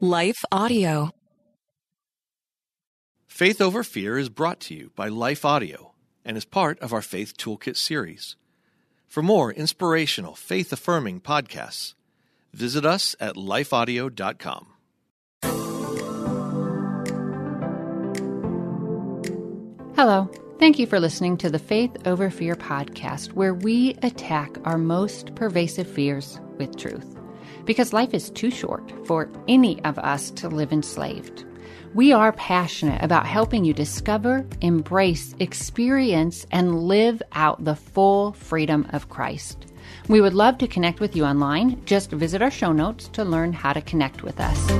Life Audio. Faith Over Fear is brought to you by Life Audio and is part of our Faith Toolkit series. For more inspirational, faith affirming podcasts, visit us at lifeaudio.com. Hello. Thank you for listening to the Faith Over Fear podcast, where we attack our most pervasive fears with truth. Because life is too short for any of us to live enslaved. We are passionate about helping you discover, embrace, experience, and live out the full freedom of Christ. We would love to connect with you online. Just visit our show notes to learn how to connect with us.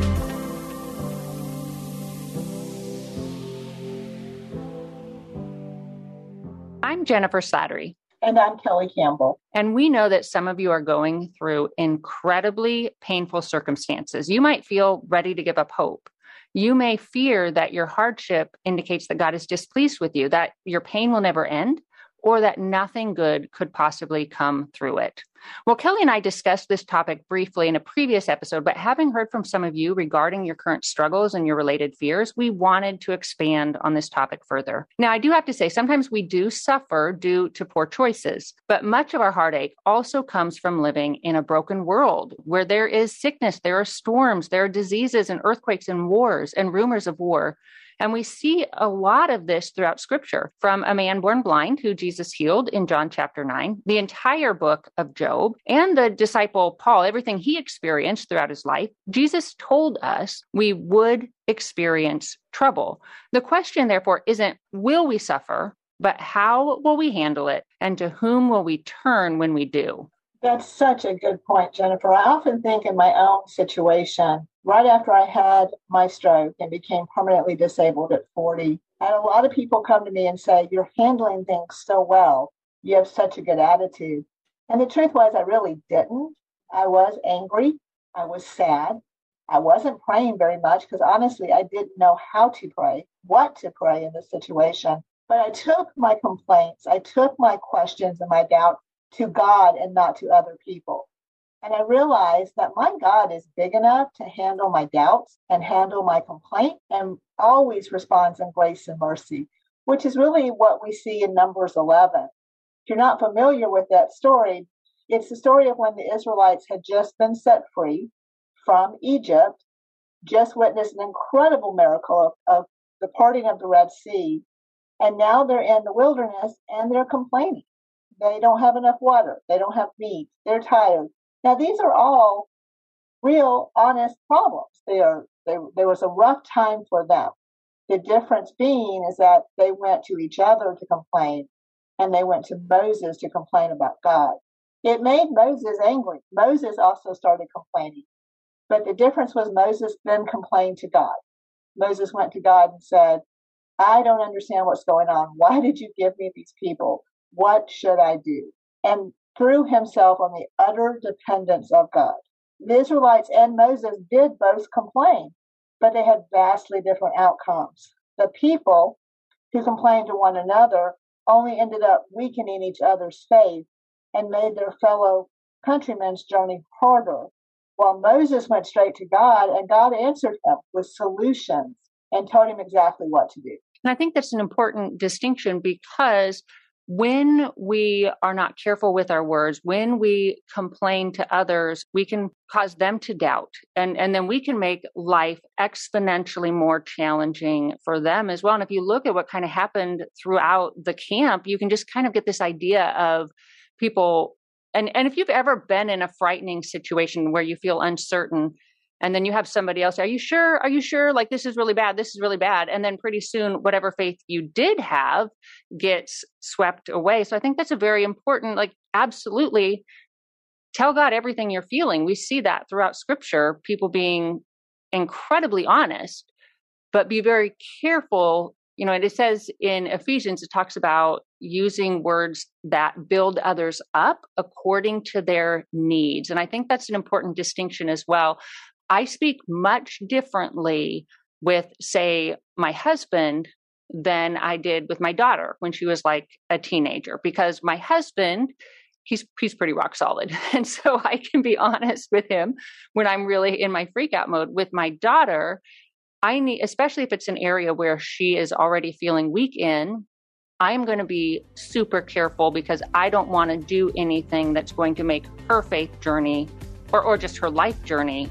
I'm Jennifer Slattery. And I'm Kelly Campbell. And we know that some of you are going through incredibly painful circumstances. You might feel ready to give up hope. You may fear that your hardship indicates that God is displeased with you, that your pain will never end, or that nothing good could possibly come through it. Well, Kelly and I discussed this topic briefly in a previous episode, but having heard from some of you regarding your current struggles and your related fears, we wanted to expand on this topic further. Now, I do have to say, sometimes we do suffer due to poor choices, but much of our heartache also comes from living in a broken world where there is sickness, there are storms, there are diseases and earthquakes and wars and rumors of war. And we see a lot of this throughout scripture from a man born blind who Jesus healed in John chapter 9, the entire book of Job, and the disciple Paul, everything he experienced throughout his life. Jesus told us we would experience trouble. The question, therefore, isn't will we suffer, but how will we handle it and to whom will we turn when we do? That's such a good point, Jennifer. I often think in my own situation, right after I had my stroke and became permanently disabled at 40, I had a lot of people come to me and say, You're handling things so well. You have such a good attitude. And the truth was, I really didn't. I was angry. I was sad. I wasn't praying very much because honestly, I didn't know how to pray, what to pray in this situation. But I took my complaints, I took my questions and my doubt to God and not to other people. And I realized that my God is big enough to handle my doubts and handle my complaint and always responds in grace and mercy, which is really what we see in Numbers 11. If you're not familiar with that story, it's the story of when the Israelites had just been set free from Egypt, just witnessed an incredible miracle of, of the parting of the Red Sea, and now they're in the wilderness and they're complaining. They don't have enough water. They don't have meat. They're tired. Now, these are all real, honest problems. They are, they, there was a rough time for them. The difference being is that they went to each other to complain and they went to Moses to complain about God. It made Moses angry. Moses also started complaining. But the difference was Moses then complained to God. Moses went to God and said, I don't understand what's going on. Why did you give me these people? What should I do? And threw himself on the utter dependence of God. The Israelites and Moses did both complain, but they had vastly different outcomes. The people who complained to one another only ended up weakening each other's faith and made their fellow countrymen's journey harder. While Moses went straight to God, and God answered him with solutions and told him exactly what to do. And I think that's an important distinction because when we are not careful with our words, when we complain to others, we can cause them to doubt. And, and then we can make life exponentially more challenging for them as well. And if you look at what kind of happened throughout the camp, you can just kind of get this idea of people. And, and if you've ever been in a frightening situation where you feel uncertain, and then you have somebody else are you sure? Are you sure? Like this is really bad. This is really bad. And then pretty soon whatever faith you did have gets swept away. So i think that's a very important like absolutely tell god everything you're feeling. We see that throughout scripture people being incredibly honest but be very careful. You know and it says in ephesians it talks about using words that build others up according to their needs. And i think that's an important distinction as well I speak much differently with, say, my husband than I did with my daughter when she was like a teenager because my husband he's he's pretty rock solid. And so I can be honest with him when I'm really in my freak out mode. With my daughter, I need especially if it's an area where she is already feeling weak in, I'm going to be super careful because I don't want to do anything that's going to make her faith journey or, or just her life journey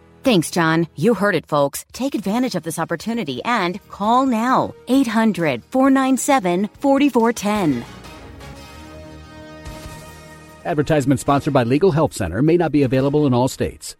Thanks, John. You heard it, folks. Take advantage of this opportunity and call now 800 497 4410. Advertisement sponsored by Legal Help Center may not be available in all states.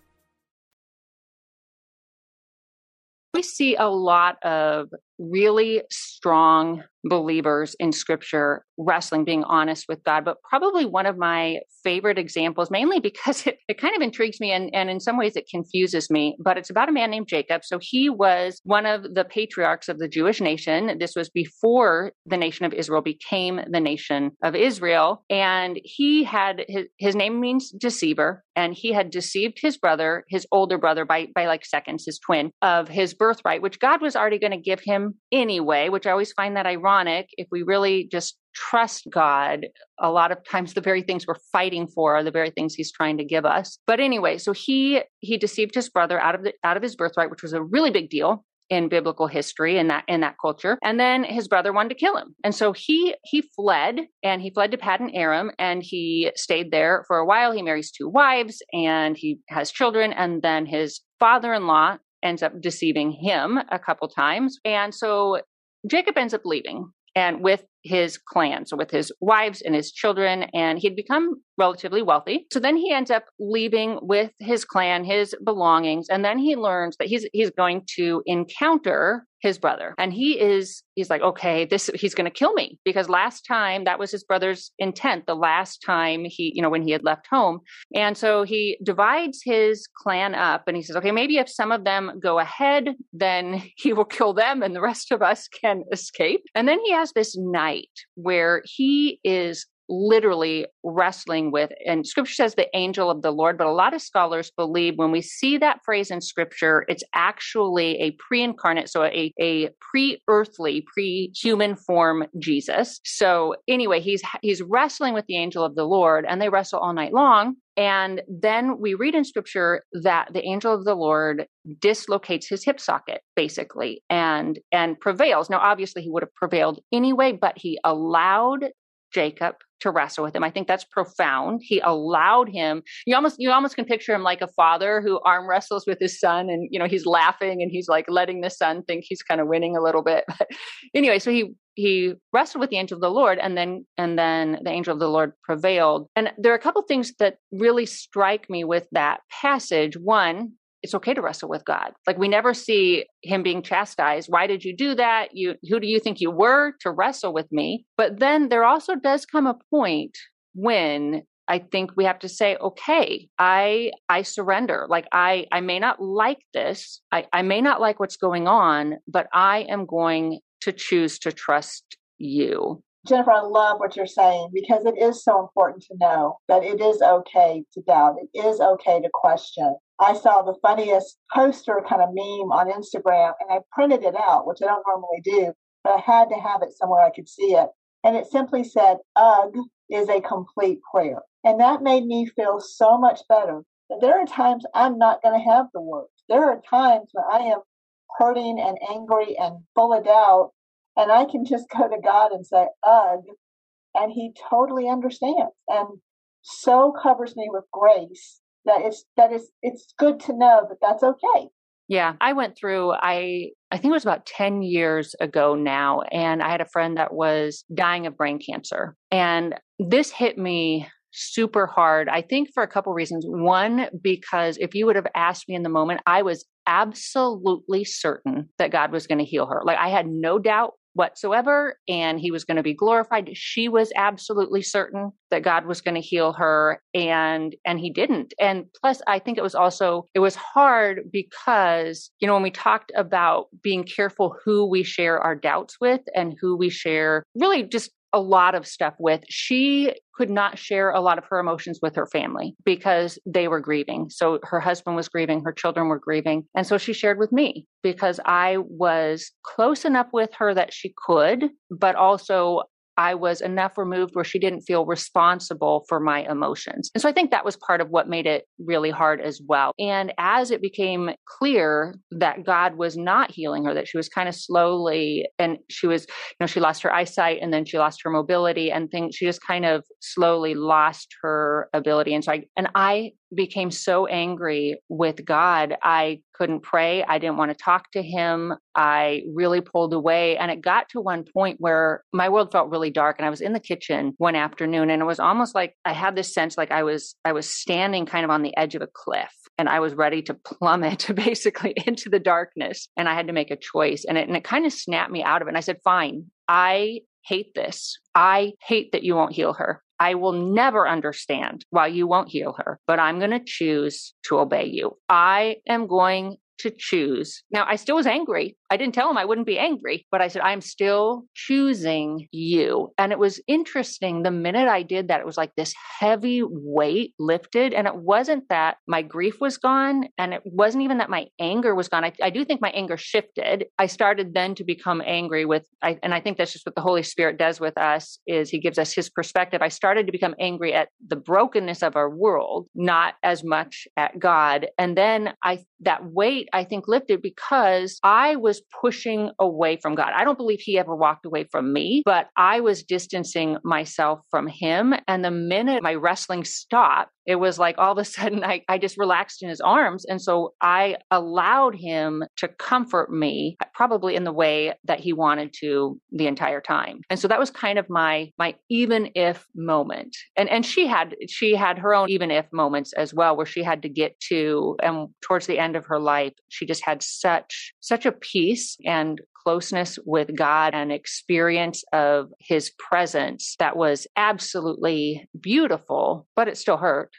We see a lot of really strong believers in scripture wrestling, being honest with God. But probably one of my favorite examples, mainly because it, it kind of intrigues me and, and in some ways it confuses me, but it's about a man named Jacob. So he was one of the patriarchs of the Jewish nation. This was before the nation of Israel became the nation of Israel. And he had his, his name means deceiver, and he had deceived his brother, his older brother, by, by like seconds, his twin, of his birthright, which God was already going to give him anyway, which I always find that ironic if we really just trust God, a lot of times the very things we're fighting for are the very things he's trying to give us. But anyway, so he he deceived his brother out of the out of his birthright, which was a really big deal in biblical history in that in that culture. And then his brother wanted to kill him. And so he he fled and he fled to paddan aram and he stayed there for a while. He marries two wives and he has children and then his father-in-law ends up deceiving him a couple times. And so jacob ends up leaving and with his clan, so with his wives and his children, and he'd become relatively wealthy. So then he ends up leaving with his clan, his belongings, and then he learns that he's he's going to encounter his brother. And he is he's like, okay, this he's going to kill me because last time that was his brother's intent. The last time he, you know, when he had left home. And so he divides his clan up and he says, okay, maybe if some of them go ahead, then he will kill them and the rest of us can escape. And then he has this night where he is literally wrestling with and scripture says the angel of the lord but a lot of scholars believe when we see that phrase in scripture it's actually a pre-incarnate so a, a pre-earthly pre-human form jesus so anyway he's he's wrestling with the angel of the lord and they wrestle all night long and then we read in scripture that the angel of the Lord dislocates his hip socket basically and and prevails. Now obviously he would have prevailed anyway, but he allowed Jacob to wrestle with him. I think that's profound. He allowed him. You almost you almost can picture him like a father who arm wrestles with his son, and you know he's laughing and he's like letting the son think he's kind of winning a little bit. But anyway, so he he wrestled with the angel of the Lord, and then and then the angel of the Lord prevailed. And there are a couple things that really strike me with that passage. One, it's okay to wrestle with God. Like we never see him being chastised. Why did you do that? You who do you think you were to wrestle with me? But then there also does come a point when I think we have to say, okay, I I surrender. Like I I may not like this. I, I may not like what's going on, but I am going to choose to trust you. Jennifer, I love what you're saying because it is so important to know that it is okay to doubt. It is okay to question. I saw the funniest poster kind of meme on Instagram and I printed it out, which I don't normally do, but I had to have it somewhere I could see it. And it simply said, Ugh is a complete prayer. And that made me feel so much better. There are times I'm not going to have the words. There are times when I am hurting and angry and full of doubt and I can just go to God and say, ugh, and He totally understands and so covers me with grace that it's that is it's good to know that that's okay. Yeah, I went through, I I think it was about 10 years ago now. And I had a friend that was dying of brain cancer. And this hit me super hard. I think for a couple reasons. One, because if you would have asked me in the moment, I was absolutely certain that God was going to heal her. Like I had no doubt whatsoever and he was going to be glorified she was absolutely certain that god was going to heal her and and he didn't and plus i think it was also it was hard because you know when we talked about being careful who we share our doubts with and who we share really just a lot of stuff with. She could not share a lot of her emotions with her family because they were grieving. So her husband was grieving, her children were grieving. And so she shared with me because I was close enough with her that she could, but also I was enough removed where she didn't feel responsible for my emotions. And so I think that was part of what made it really hard as well. And as it became clear that God was not healing her, that she was kind of slowly, and she was, you know, she lost her eyesight and then she lost her mobility and things, she just kind of slowly lost her ability. And so I, and I became so angry with God. I couldn't pray. I didn't want to talk to him. I really pulled away. And it got to one point where my world felt really dark. And I was in the kitchen one afternoon and it was almost like I had this sense like I was I was standing kind of on the edge of a cliff and I was ready to plummet basically into the darkness. And I had to make a choice. And it and it kind of snapped me out of it. And I said, fine, I hate this. I hate that you won't heal her. I will never understand why you won't heal her, but I'm going to choose to obey you. I am going to choose. Now, I still was angry. I didn't tell him I wouldn't be angry, but I said, I'm still choosing you. And it was interesting. The minute I did that, it was like this heavy weight lifted. And it wasn't that my grief was gone. And it wasn't even that my anger was gone. I, I do think my anger shifted. I started then to become angry with, I, and I think that's just what the Holy Spirit does with us is he gives us his perspective. I started to become angry at the brokenness of our world, not as much at God. And then I, that weight I think lifted because I was pushing away from God. I don't believe he ever walked away from me, but I was distancing myself from him. And the minute my wrestling stopped, it was like all of a sudden I, I just relaxed in his arms. And so I allowed him to comfort me, probably in the way that he wanted to the entire time. And so that was kind of my my even if moment. And and she had she had her own even if moments as well, where she had to get to and towards the end of her life, she just had such such a peace and closeness with God and experience of his presence that was absolutely beautiful, but it still hurt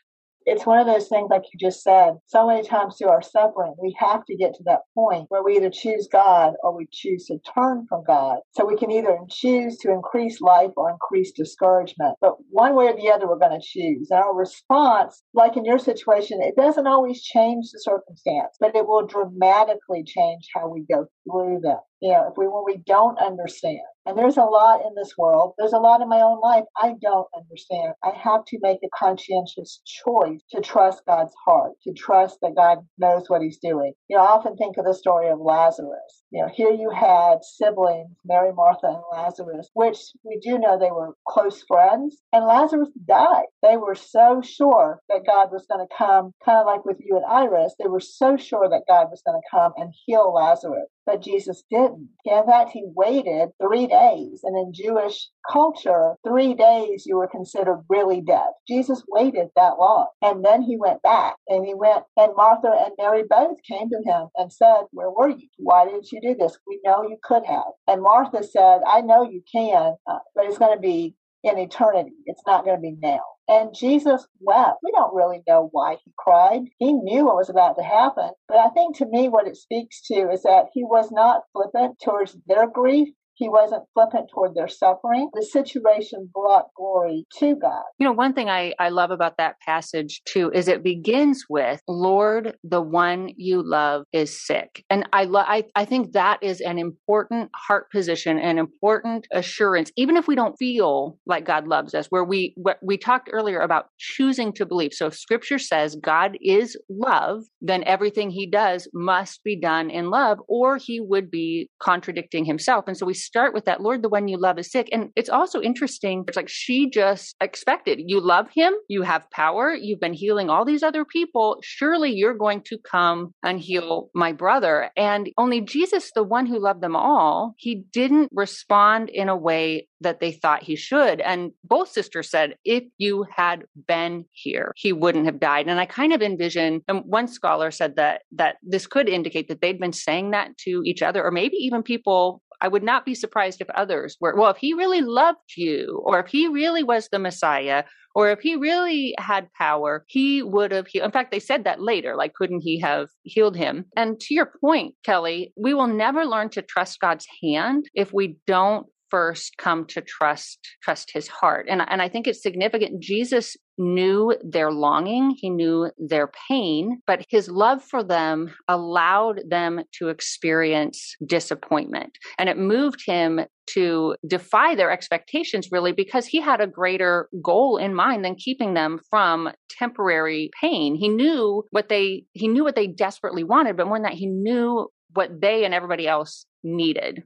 it's one of those things, like you just said, so many times through our suffering, we have to get to that point where we either choose God or we choose to turn from God. So we can either choose to increase life or increase discouragement. But one way or the other, we're going to choose. And our response, like in your situation, it doesn't always change the circumstance, but it will dramatically change how we go through them. You know, if we when we don't understand, and there's a lot in this world. There's a lot in my own life I don't understand. I have to make a conscientious choice to trust God's heart, to trust that God knows what He's doing. You know, I often think of the story of Lazarus. You know, here you had siblings, Mary, Martha, and Lazarus, which we do know they were close friends, and Lazarus died. They were so sure that God was going to come, kind of like with you and Iris, they were so sure that God was going to come and heal Lazarus. But Jesus didn't. In fact, he waited three days. And in Jewish culture, three days you were considered really dead. Jesus waited that long. And then he went back and he went, and Martha and Mary both came to him and said, Where were you? Why didn't you do this? We know you could have. And Martha said, I know you can, uh, but it's going to be in eternity. It's not going to be now. And Jesus wept. We don't really know why he cried. He knew what was about to happen. But I think to me, what it speaks to is that he was not flippant towards their grief. He wasn't flippant toward their suffering. The situation brought glory to God. You know, one thing I, I love about that passage too is it begins with, Lord, the one you love is sick. And I, lo- I, I think that is an important heart position, an important assurance, even if we don't feel like God loves us, where we, we talked earlier about choosing to believe. So if scripture says God is love, then everything he does must be done in love or he would be contradicting himself. And so we start with that, Lord, the one you love is sick. And it's also interesting. It's like she just expected you love him, you have power, you've been healing all these other people. Surely you're going to come and heal my brother. And only Jesus, the one who loved them all, he didn't respond in a way that they thought he should. And both sisters said, if you had been here, he wouldn't have died. And I kind of envision, and one scholar said that that this could indicate that they'd been saying that to each other, or maybe even people I would not be surprised if others were, well, if he really loved you, or if he really was the Messiah, or if he really had power, he would have healed. In fact, they said that later, like, couldn't he have healed him? And to your point, Kelly, we will never learn to trust God's hand if we don't first come to trust trust his heart. And and I think it's significant. Jesus knew their longing. He knew their pain but his love for them allowed them to experience disappointment. And it moved him to defy their expectations really because he had a greater goal in mind than keeping them from temporary pain. He knew what they he knew what they desperately wanted but more than that he knew what they and everybody else needed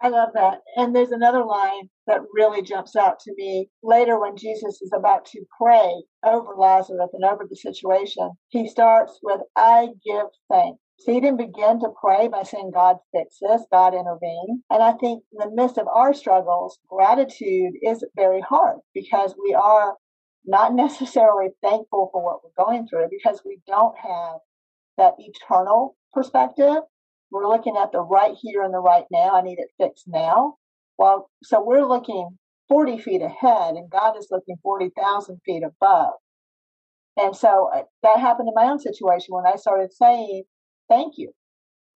I love that. And there's another line that really jumps out to me later when Jesus is about to pray over Lazarus and over the situation. He starts with, I give thanks. So he didn't begin to pray by saying, God fix this, God intervene. And I think in the midst of our struggles, gratitude is very hard because we are not necessarily thankful for what we're going through because we don't have that eternal perspective we're looking at the right here and the right now. I need it fixed now. Well, so we're looking 40 feet ahead, and God is looking 40,000 feet above. And so uh, that happened in my own situation when I started saying, Thank you.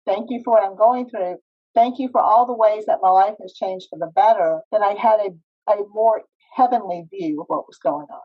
Thank you for what I'm going through. Thank you for all the ways that my life has changed for the better. Then I had a, a more heavenly view of what was going on.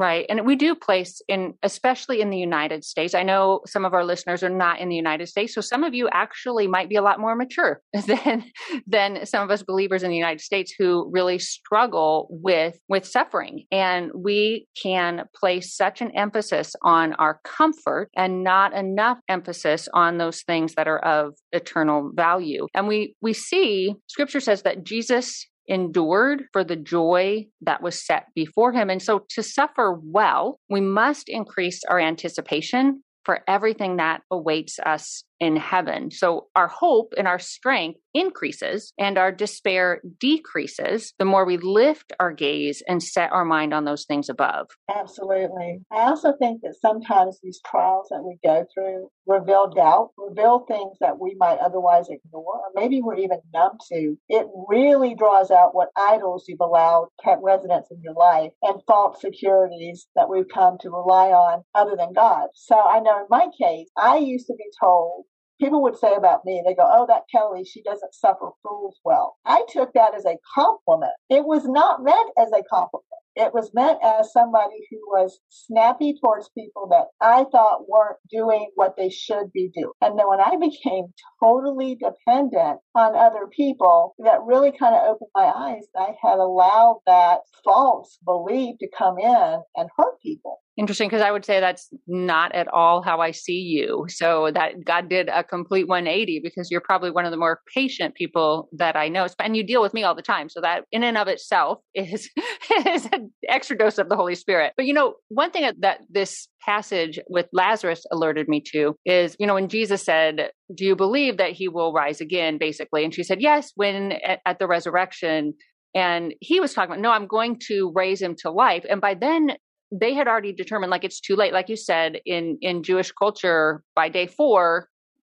Right. And we do place in, especially in the United States. I know some of our listeners are not in the United States. So some of you actually might be a lot more mature than, than some of us believers in the United States who really struggle with, with suffering. And we can place such an emphasis on our comfort and not enough emphasis on those things that are of eternal value. And we, we see scripture says that Jesus endured for the joy that was set before him. And so to suffer well, we must increase our anticipation for everything that awaits us in heaven. So our hope and our strength increases and our despair decreases the more we lift our gaze and set our mind on those things above. Absolutely. I also think that sometimes these trials that we go through reveal doubt, reveal things that we might otherwise ignore, or maybe we're even numb to. It really draws out what idols you've allowed kept residence in your life and false securities that we've come to rely on other than God. So I know in my case, I used to be told people would say about me, they go, Oh, that Kelly, she doesn't suffer fools well. I took that as a compliment. It was not meant as a compliment. It was meant as somebody who was snappy towards people that I thought weren't doing what they should be doing. And then when I became totally dependent on other people, that really kind of opened my eyes. I had allowed that false belief to come in and hurt people interesting because I would say that's not at all how I see you. So that God did a complete 180 because you're probably one of the more patient people that I know. And you deal with me all the time. So that in and of itself is, is an extra dose of the Holy Spirit. But you know, one thing that this passage with Lazarus alerted me to is, you know, when Jesus said, Do you believe that he will rise again, basically? And she said, Yes, when at, the resurrection. And he was talking about, no, I'm going to raise him to life. And by then, they had already determined like it's too late like you said in in jewish culture by day four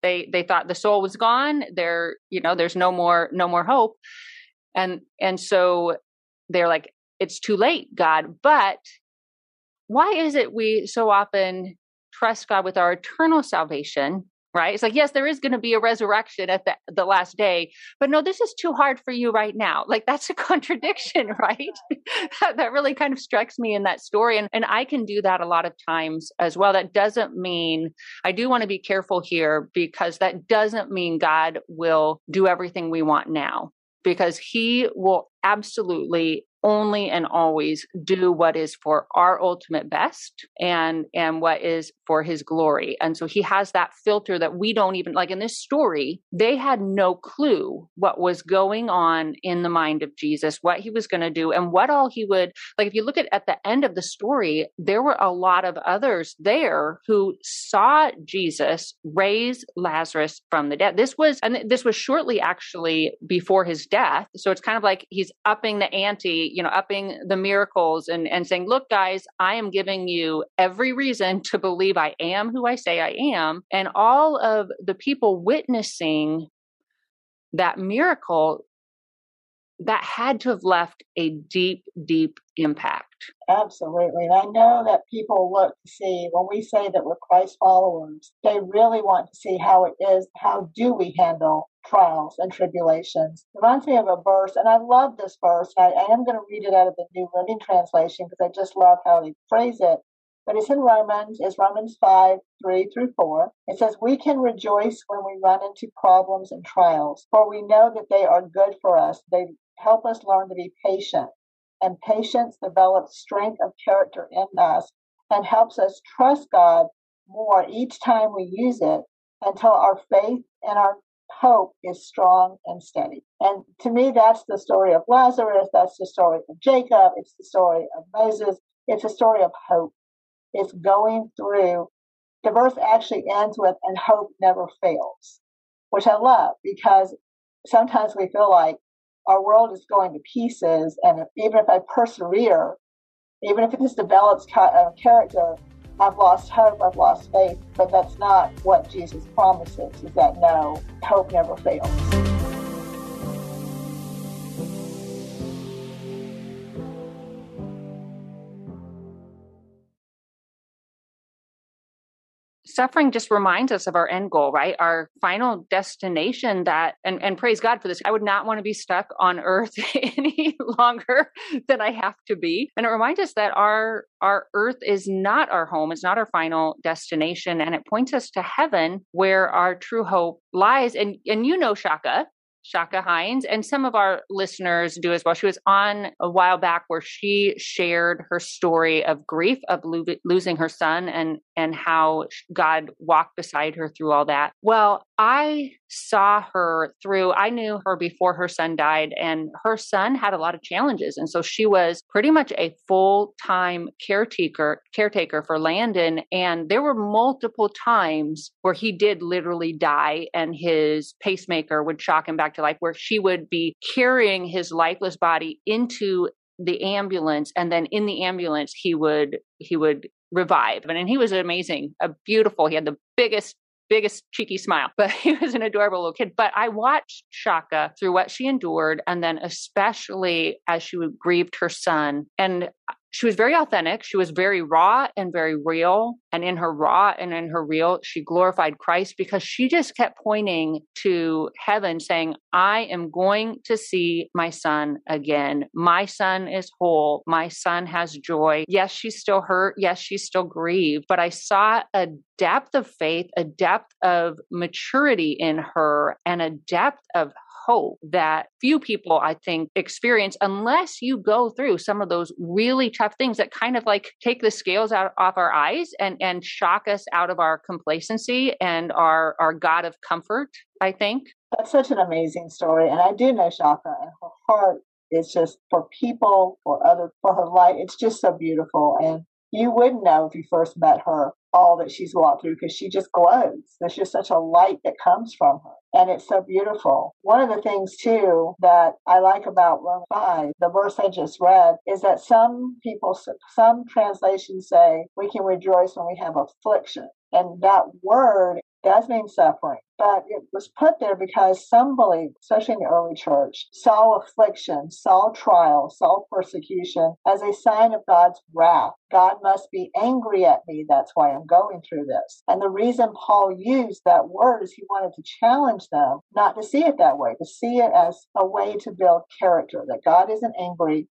they they thought the soul was gone there you know there's no more no more hope and and so they're like it's too late god but why is it we so often trust god with our eternal salvation right? It's like, yes, there is going to be a resurrection at the, the last day, but no, this is too hard for you right now. Like that's a contradiction, right? that really kind of strikes me in that story. And, and I can do that a lot of times as well. That doesn't mean I do want to be careful here because that doesn't mean God will do everything we want now because he will absolutely only and always do what is for our ultimate best and and what is for his glory. And so he has that filter that we don't even like in this story they had no clue what was going on in the mind of jesus what he was going to do and what all he would like if you look at at the end of the story there were a lot of others there who saw jesus raise lazarus from the dead. This was and this was shortly actually before his death. So it's kind of like he's upping the ante you know, upping the miracles and, and saying, look, guys, I am giving you every reason to believe I am who I say I am. And all of the people witnessing that miracle that had to have left a deep, deep impact. Absolutely. And I know that people look to see when we say that we're Christ followers, they really want to see how it is, how do we handle trials and tribulations. It reminds me of a verse, and I love this verse. I, I am going to read it out of the New Living Translation because I just love how they phrase it. But it's in Romans, it's Romans 5, 3 through 4. It says, We can rejoice when we run into problems and trials, for we know that they are good for us. They help us learn to be patient. And patience develops strength of character in us and helps us trust God more each time we use it until our faith and our hope is strong and steady. And to me, that's the story of Lazarus. That's the story of Jacob. It's the story of Moses. It's a story of hope. It's going through. The verse actually ends with, and hope never fails, which I love because sometimes we feel like our world is going to pieces. And even if I persevere, even if it just develops uh, character, I've lost hope, I've lost faith, but that's not what Jesus promises, is that no, hope never fails. Suffering just reminds us of our end goal, right? Our final destination that, and, and praise God for this. I would not want to be stuck on earth any longer than I have to be. And it reminds us that our, our earth is not our home. It's not our final destination. And it points us to heaven where our true hope lies. And, and you know, Shaka, Shaka Hines, and some of our listeners do as well. She was on a while back where she shared her story of grief of lo- losing her son and and how God walked beside her through all that. Well, I saw her through I knew her before her son died and her son had a lot of challenges and so she was pretty much a full-time caretaker caretaker for Landon and there were multiple times where he did literally die and his pacemaker would shock him back to life where she would be carrying his lifeless body into the ambulance and then in the ambulance he would he would revive. And, and he was amazing a beautiful he had the biggest biggest cheeky smile, but he was an adorable little kid. But I watched Shaka through what she endured, and then especially as she grieved her son. And she was very authentic. She was very raw and very real. And in her raw and in her real, she glorified Christ because she just kept pointing to heaven, saying, I am going to see my son again. My son is whole. My son has joy. Yes, she's still hurt. Yes, she's still grieved. But I saw a depth of faith, a depth of maturity in her, and a depth of hope that few people, I think, experience unless you go through some of those really tough things that kind of like take the scales out off our eyes and, and shock us out of our complacency and our, our God of comfort, I think. That's such an amazing story. And I do know Shaka and her heart is just for people, for other, for her life. It's just so beautiful. And you wouldn't know if you first met her all that she's walked through because she just glows. There's just such a light that comes from her. And it's so beautiful. One of the things, too, that I like about Romans 5, the verse I just read, is that some people, some translations say we can rejoice when we have affliction. And that word does mean suffering, but it was put there because some believed, especially in the early church, saw affliction, saw trial, saw persecution as a sign of God's wrath. God must be angry at me. That's why I'm going through this. And the reason Paul used that word is he wanted to challenge them not to see it that way, to see it as a way to build character, that God isn't angry.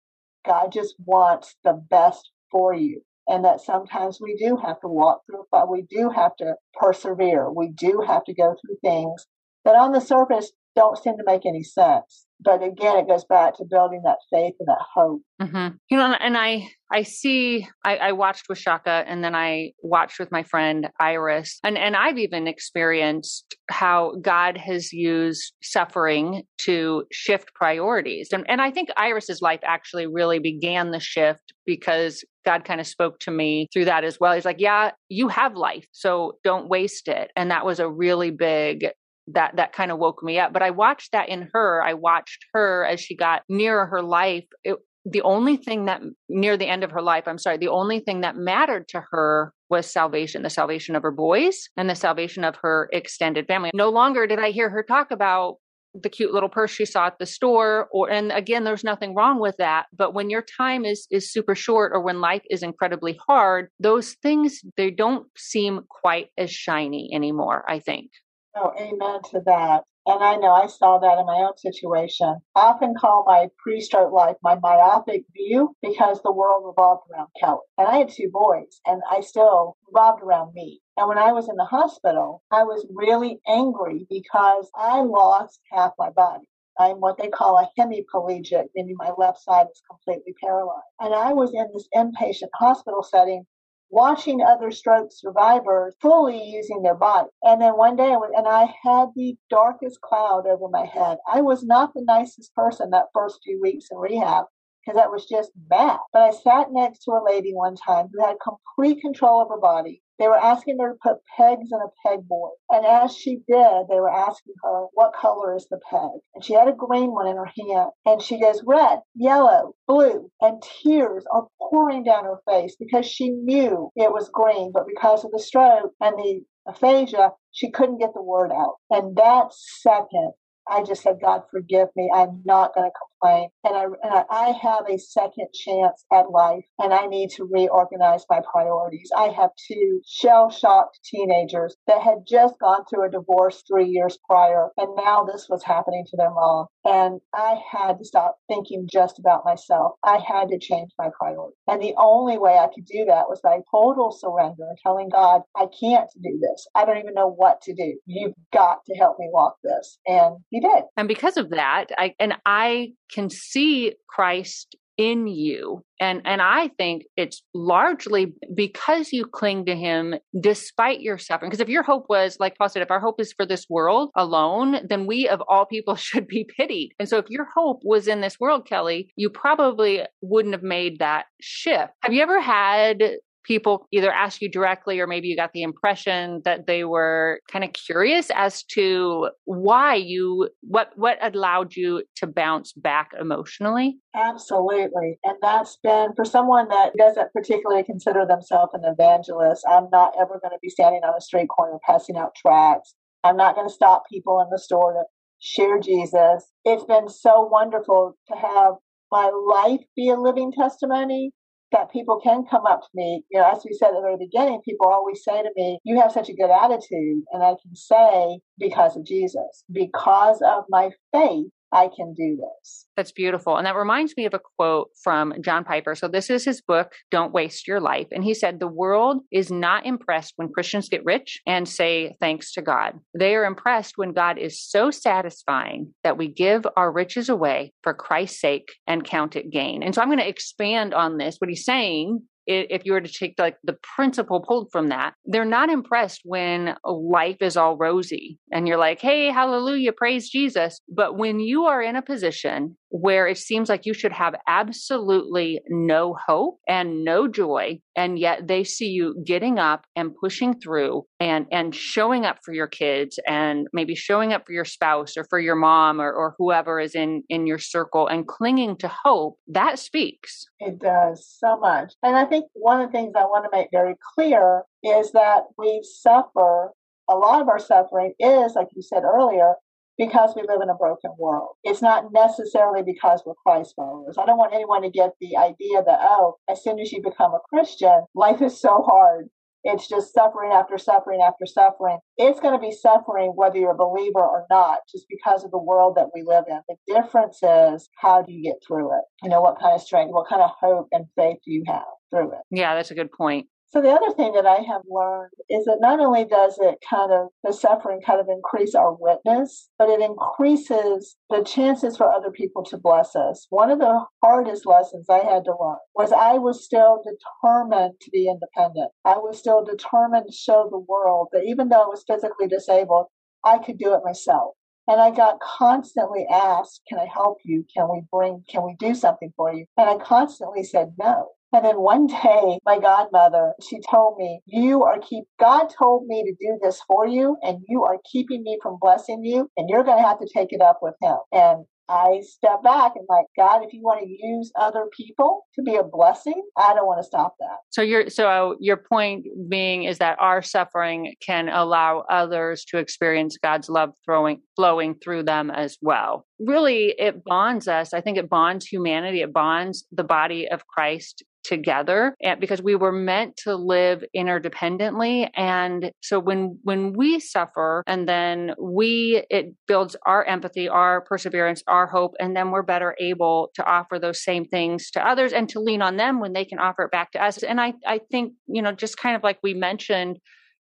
God just wants the best for you and that sometimes we do have to walk through but we do have to persevere. We do have to go through things. That on the surface don't seem to make any sense but again, it goes back to building that faith and that hope. Mm-hmm. You know, and I I see I, I, watched with Shaka, and then I watched with my friend Iris, and and I've even experienced how God has used suffering to shift priorities, and and I think Iris's life actually really began the shift because God kind of spoke to me through that as well. He's like, "Yeah, you have life, so don't waste it," and that was a really big that that kind of woke me up but i watched that in her i watched her as she got nearer her life it, the only thing that near the end of her life i'm sorry the only thing that mattered to her was salvation the salvation of her boys and the salvation of her extended family. No longer did i hear her talk about the cute little purse she saw at the store or and again there's nothing wrong with that but when your time is is super short or when life is incredibly hard those things they don't seem quite as shiny anymore i think Oh, amen to that. And I know I saw that in my own situation. I often call my pre stroke life my myopic view because the world revolved around Kelly. And I had two boys, and I still revolved around me. And when I was in the hospital, I was really angry because I lost half my body. I'm what they call a hemiplegic, meaning my left side is completely paralyzed. And I was in this inpatient hospital setting watching other stroke survivors fully using their body. And then one day, and I had the darkest cloud over my head. I was not the nicest person that first few weeks in rehab because I was just bad. But I sat next to a lady one time who had complete control of her body they were asking her to put pegs in a pegboard. And as she did, they were asking her, what color is the peg? And she had a green one in her hand. And she goes, red, yellow, blue. And tears are pouring down her face because she knew it was green. But because of the stroke and the aphasia, she couldn't get the word out. And that second, I just said, God, forgive me. I'm not going to And I, and I have a second chance at life and I need to reorganize my priorities. I have two shell shocked teenagers that had just gone through a divorce three years prior. And now this was happening to their mom. And I had to stop thinking just about myself. I had to change my priorities. And the only way I could do that was by total surrender telling God, I can't do this. I don't even know what to do. You've got to help me walk this. And he did. And because of that, I, and I can see Christ in you. And and i think it's largely because you cling to him despite your suffering. Because if your hope was like paul said if our hope is for this world alone then we of all people should be pitied. And so if your hope was in this world kelly you probably wouldn't have made that shift. Have you ever had people either ask you directly or maybe you got the impression that they were kind of curious as to why you what what allowed you to bounce back emotionally? Absolutely. And that's been for someone that doesn't particularly consider themselves an evangelist i'm not ever going to be standing on a street corner passing out tracts. I'm not going to stop people in the store to share jesus. It's been so wonderful to have my life be a living testimony that people can come up to me. You know, as we said at the very beginning, people always say to me, You have such a good attitude. And I can say, Because of Jesus, because of my faith, I can do this. That's beautiful. And that reminds me of a quote from John Piper. So, this is his book, Don't Waste Your Life. And he said, The world is not impressed when Christians get rich and say thanks to God. They are impressed when God is so satisfying that we give our riches away for Christ's sake and count it gain. And so, I'm going to expand on this. What he's saying if you were to take like the principle pulled from that, they're not impressed when life is all rosy and you're like, hey, hallelujah, praise Jesus. But when you are in a position where it seems like you should have absolutely no hope and no joy and yet they see you getting up and pushing through and and showing up for your kids and maybe showing up for your spouse or for your mom or, or whoever is in in your circle and clinging to hope that speaks. It does so much. And i think one of the things i want to make very clear is that we suffer a lot of our suffering is like you said earlier because we live in a broken world. It's not necessarily because we're Christ followers. I don't want anyone to get the idea that, oh, as soon as you become a Christian, life is so hard. It's just suffering after suffering after suffering. It's going to be suffering whether you're a believer or not, just because of the world that we live in. The difference is how do you get through it? You know, what kind of strength, what kind of hope and faith do you have through it? Yeah, that's a good point. So the other thing that I have learned is that not only does it kind of, the suffering kind of increase our witness, but it increases the chances for other people to bless us. One of the hardest lessons I had to learn was I was still determined to be independent. I was still determined to show the world that even though I was physically disabled, I could do it myself. And I got constantly asked, Can I help you? Can we bring, can we do something for you? And I constantly said no. And then one day, my godmother, she told me, You are keep, God told me to do this for you, and you are keeping me from blessing you, and you're going to have to take it up with him. And I step back and like, God, if you want to use other people to be a blessing, I don't want to stop that. So your so your point being is that our suffering can allow others to experience God's love throwing flowing through them as well. Really, it bonds us. I think it bonds humanity. It bonds the body of Christ together and because we were meant to live interdependently and so when when we suffer and then we it builds our empathy our perseverance our hope and then we're better able to offer those same things to others and to lean on them when they can offer it back to us. And i i think you know just kind of like we mentioned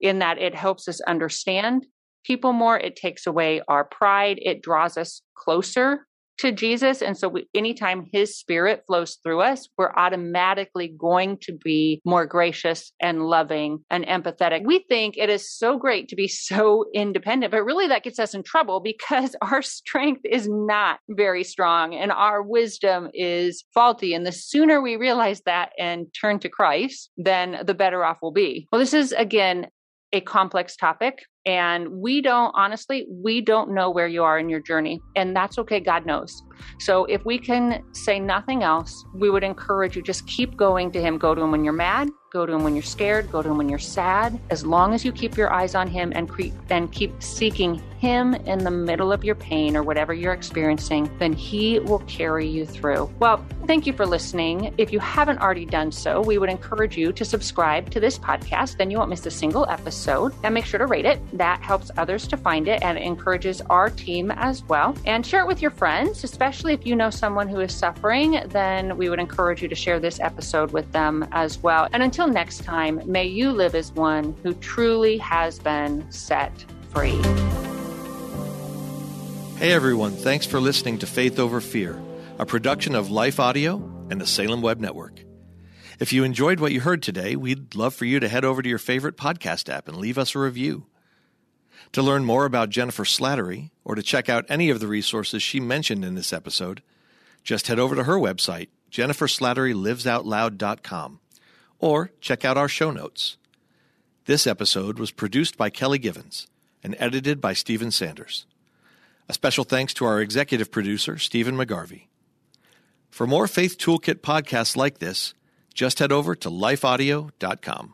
in that it helps us understand people more it takes away our pride it draws us closer to Jesus. And so, we, anytime his spirit flows through us, we're automatically going to be more gracious and loving and empathetic. We think it is so great to be so independent, but really that gets us in trouble because our strength is not very strong and our wisdom is faulty. And the sooner we realize that and turn to Christ, then the better off we'll be. Well, this is again a complex topic. And we don't, honestly, we don't know where you are in your journey. And that's okay. God knows. So if we can say nothing else, we would encourage you just keep going to Him. Go to Him when you're mad, go to Him when you're scared, go to Him when you're sad. As long as you keep your eyes on Him and, cre- and keep seeking Him in the middle of your pain or whatever you're experiencing, then He will carry you through. Well, thank you for listening. If you haven't already done so, we would encourage you to subscribe to this podcast. Then you won't miss a single episode. And make sure to rate it. That helps others to find it and encourages our team as well. And share it with your friends, especially if you know someone who is suffering, then we would encourage you to share this episode with them as well. And until next time, may you live as one who truly has been set free. Hey everyone, thanks for listening to Faith Over Fear, a production of Life Audio and the Salem Web Network. If you enjoyed what you heard today, we'd love for you to head over to your favorite podcast app and leave us a review. To learn more about Jennifer Slattery or to check out any of the resources she mentioned in this episode, just head over to her website, jenniferslatterylivesoutloud.com, or check out our show notes. This episode was produced by Kelly Givens and edited by Stephen Sanders. A special thanks to our executive producer, Stephen McGarvey. For more Faith Toolkit podcasts like this, just head over to lifeaudio.com.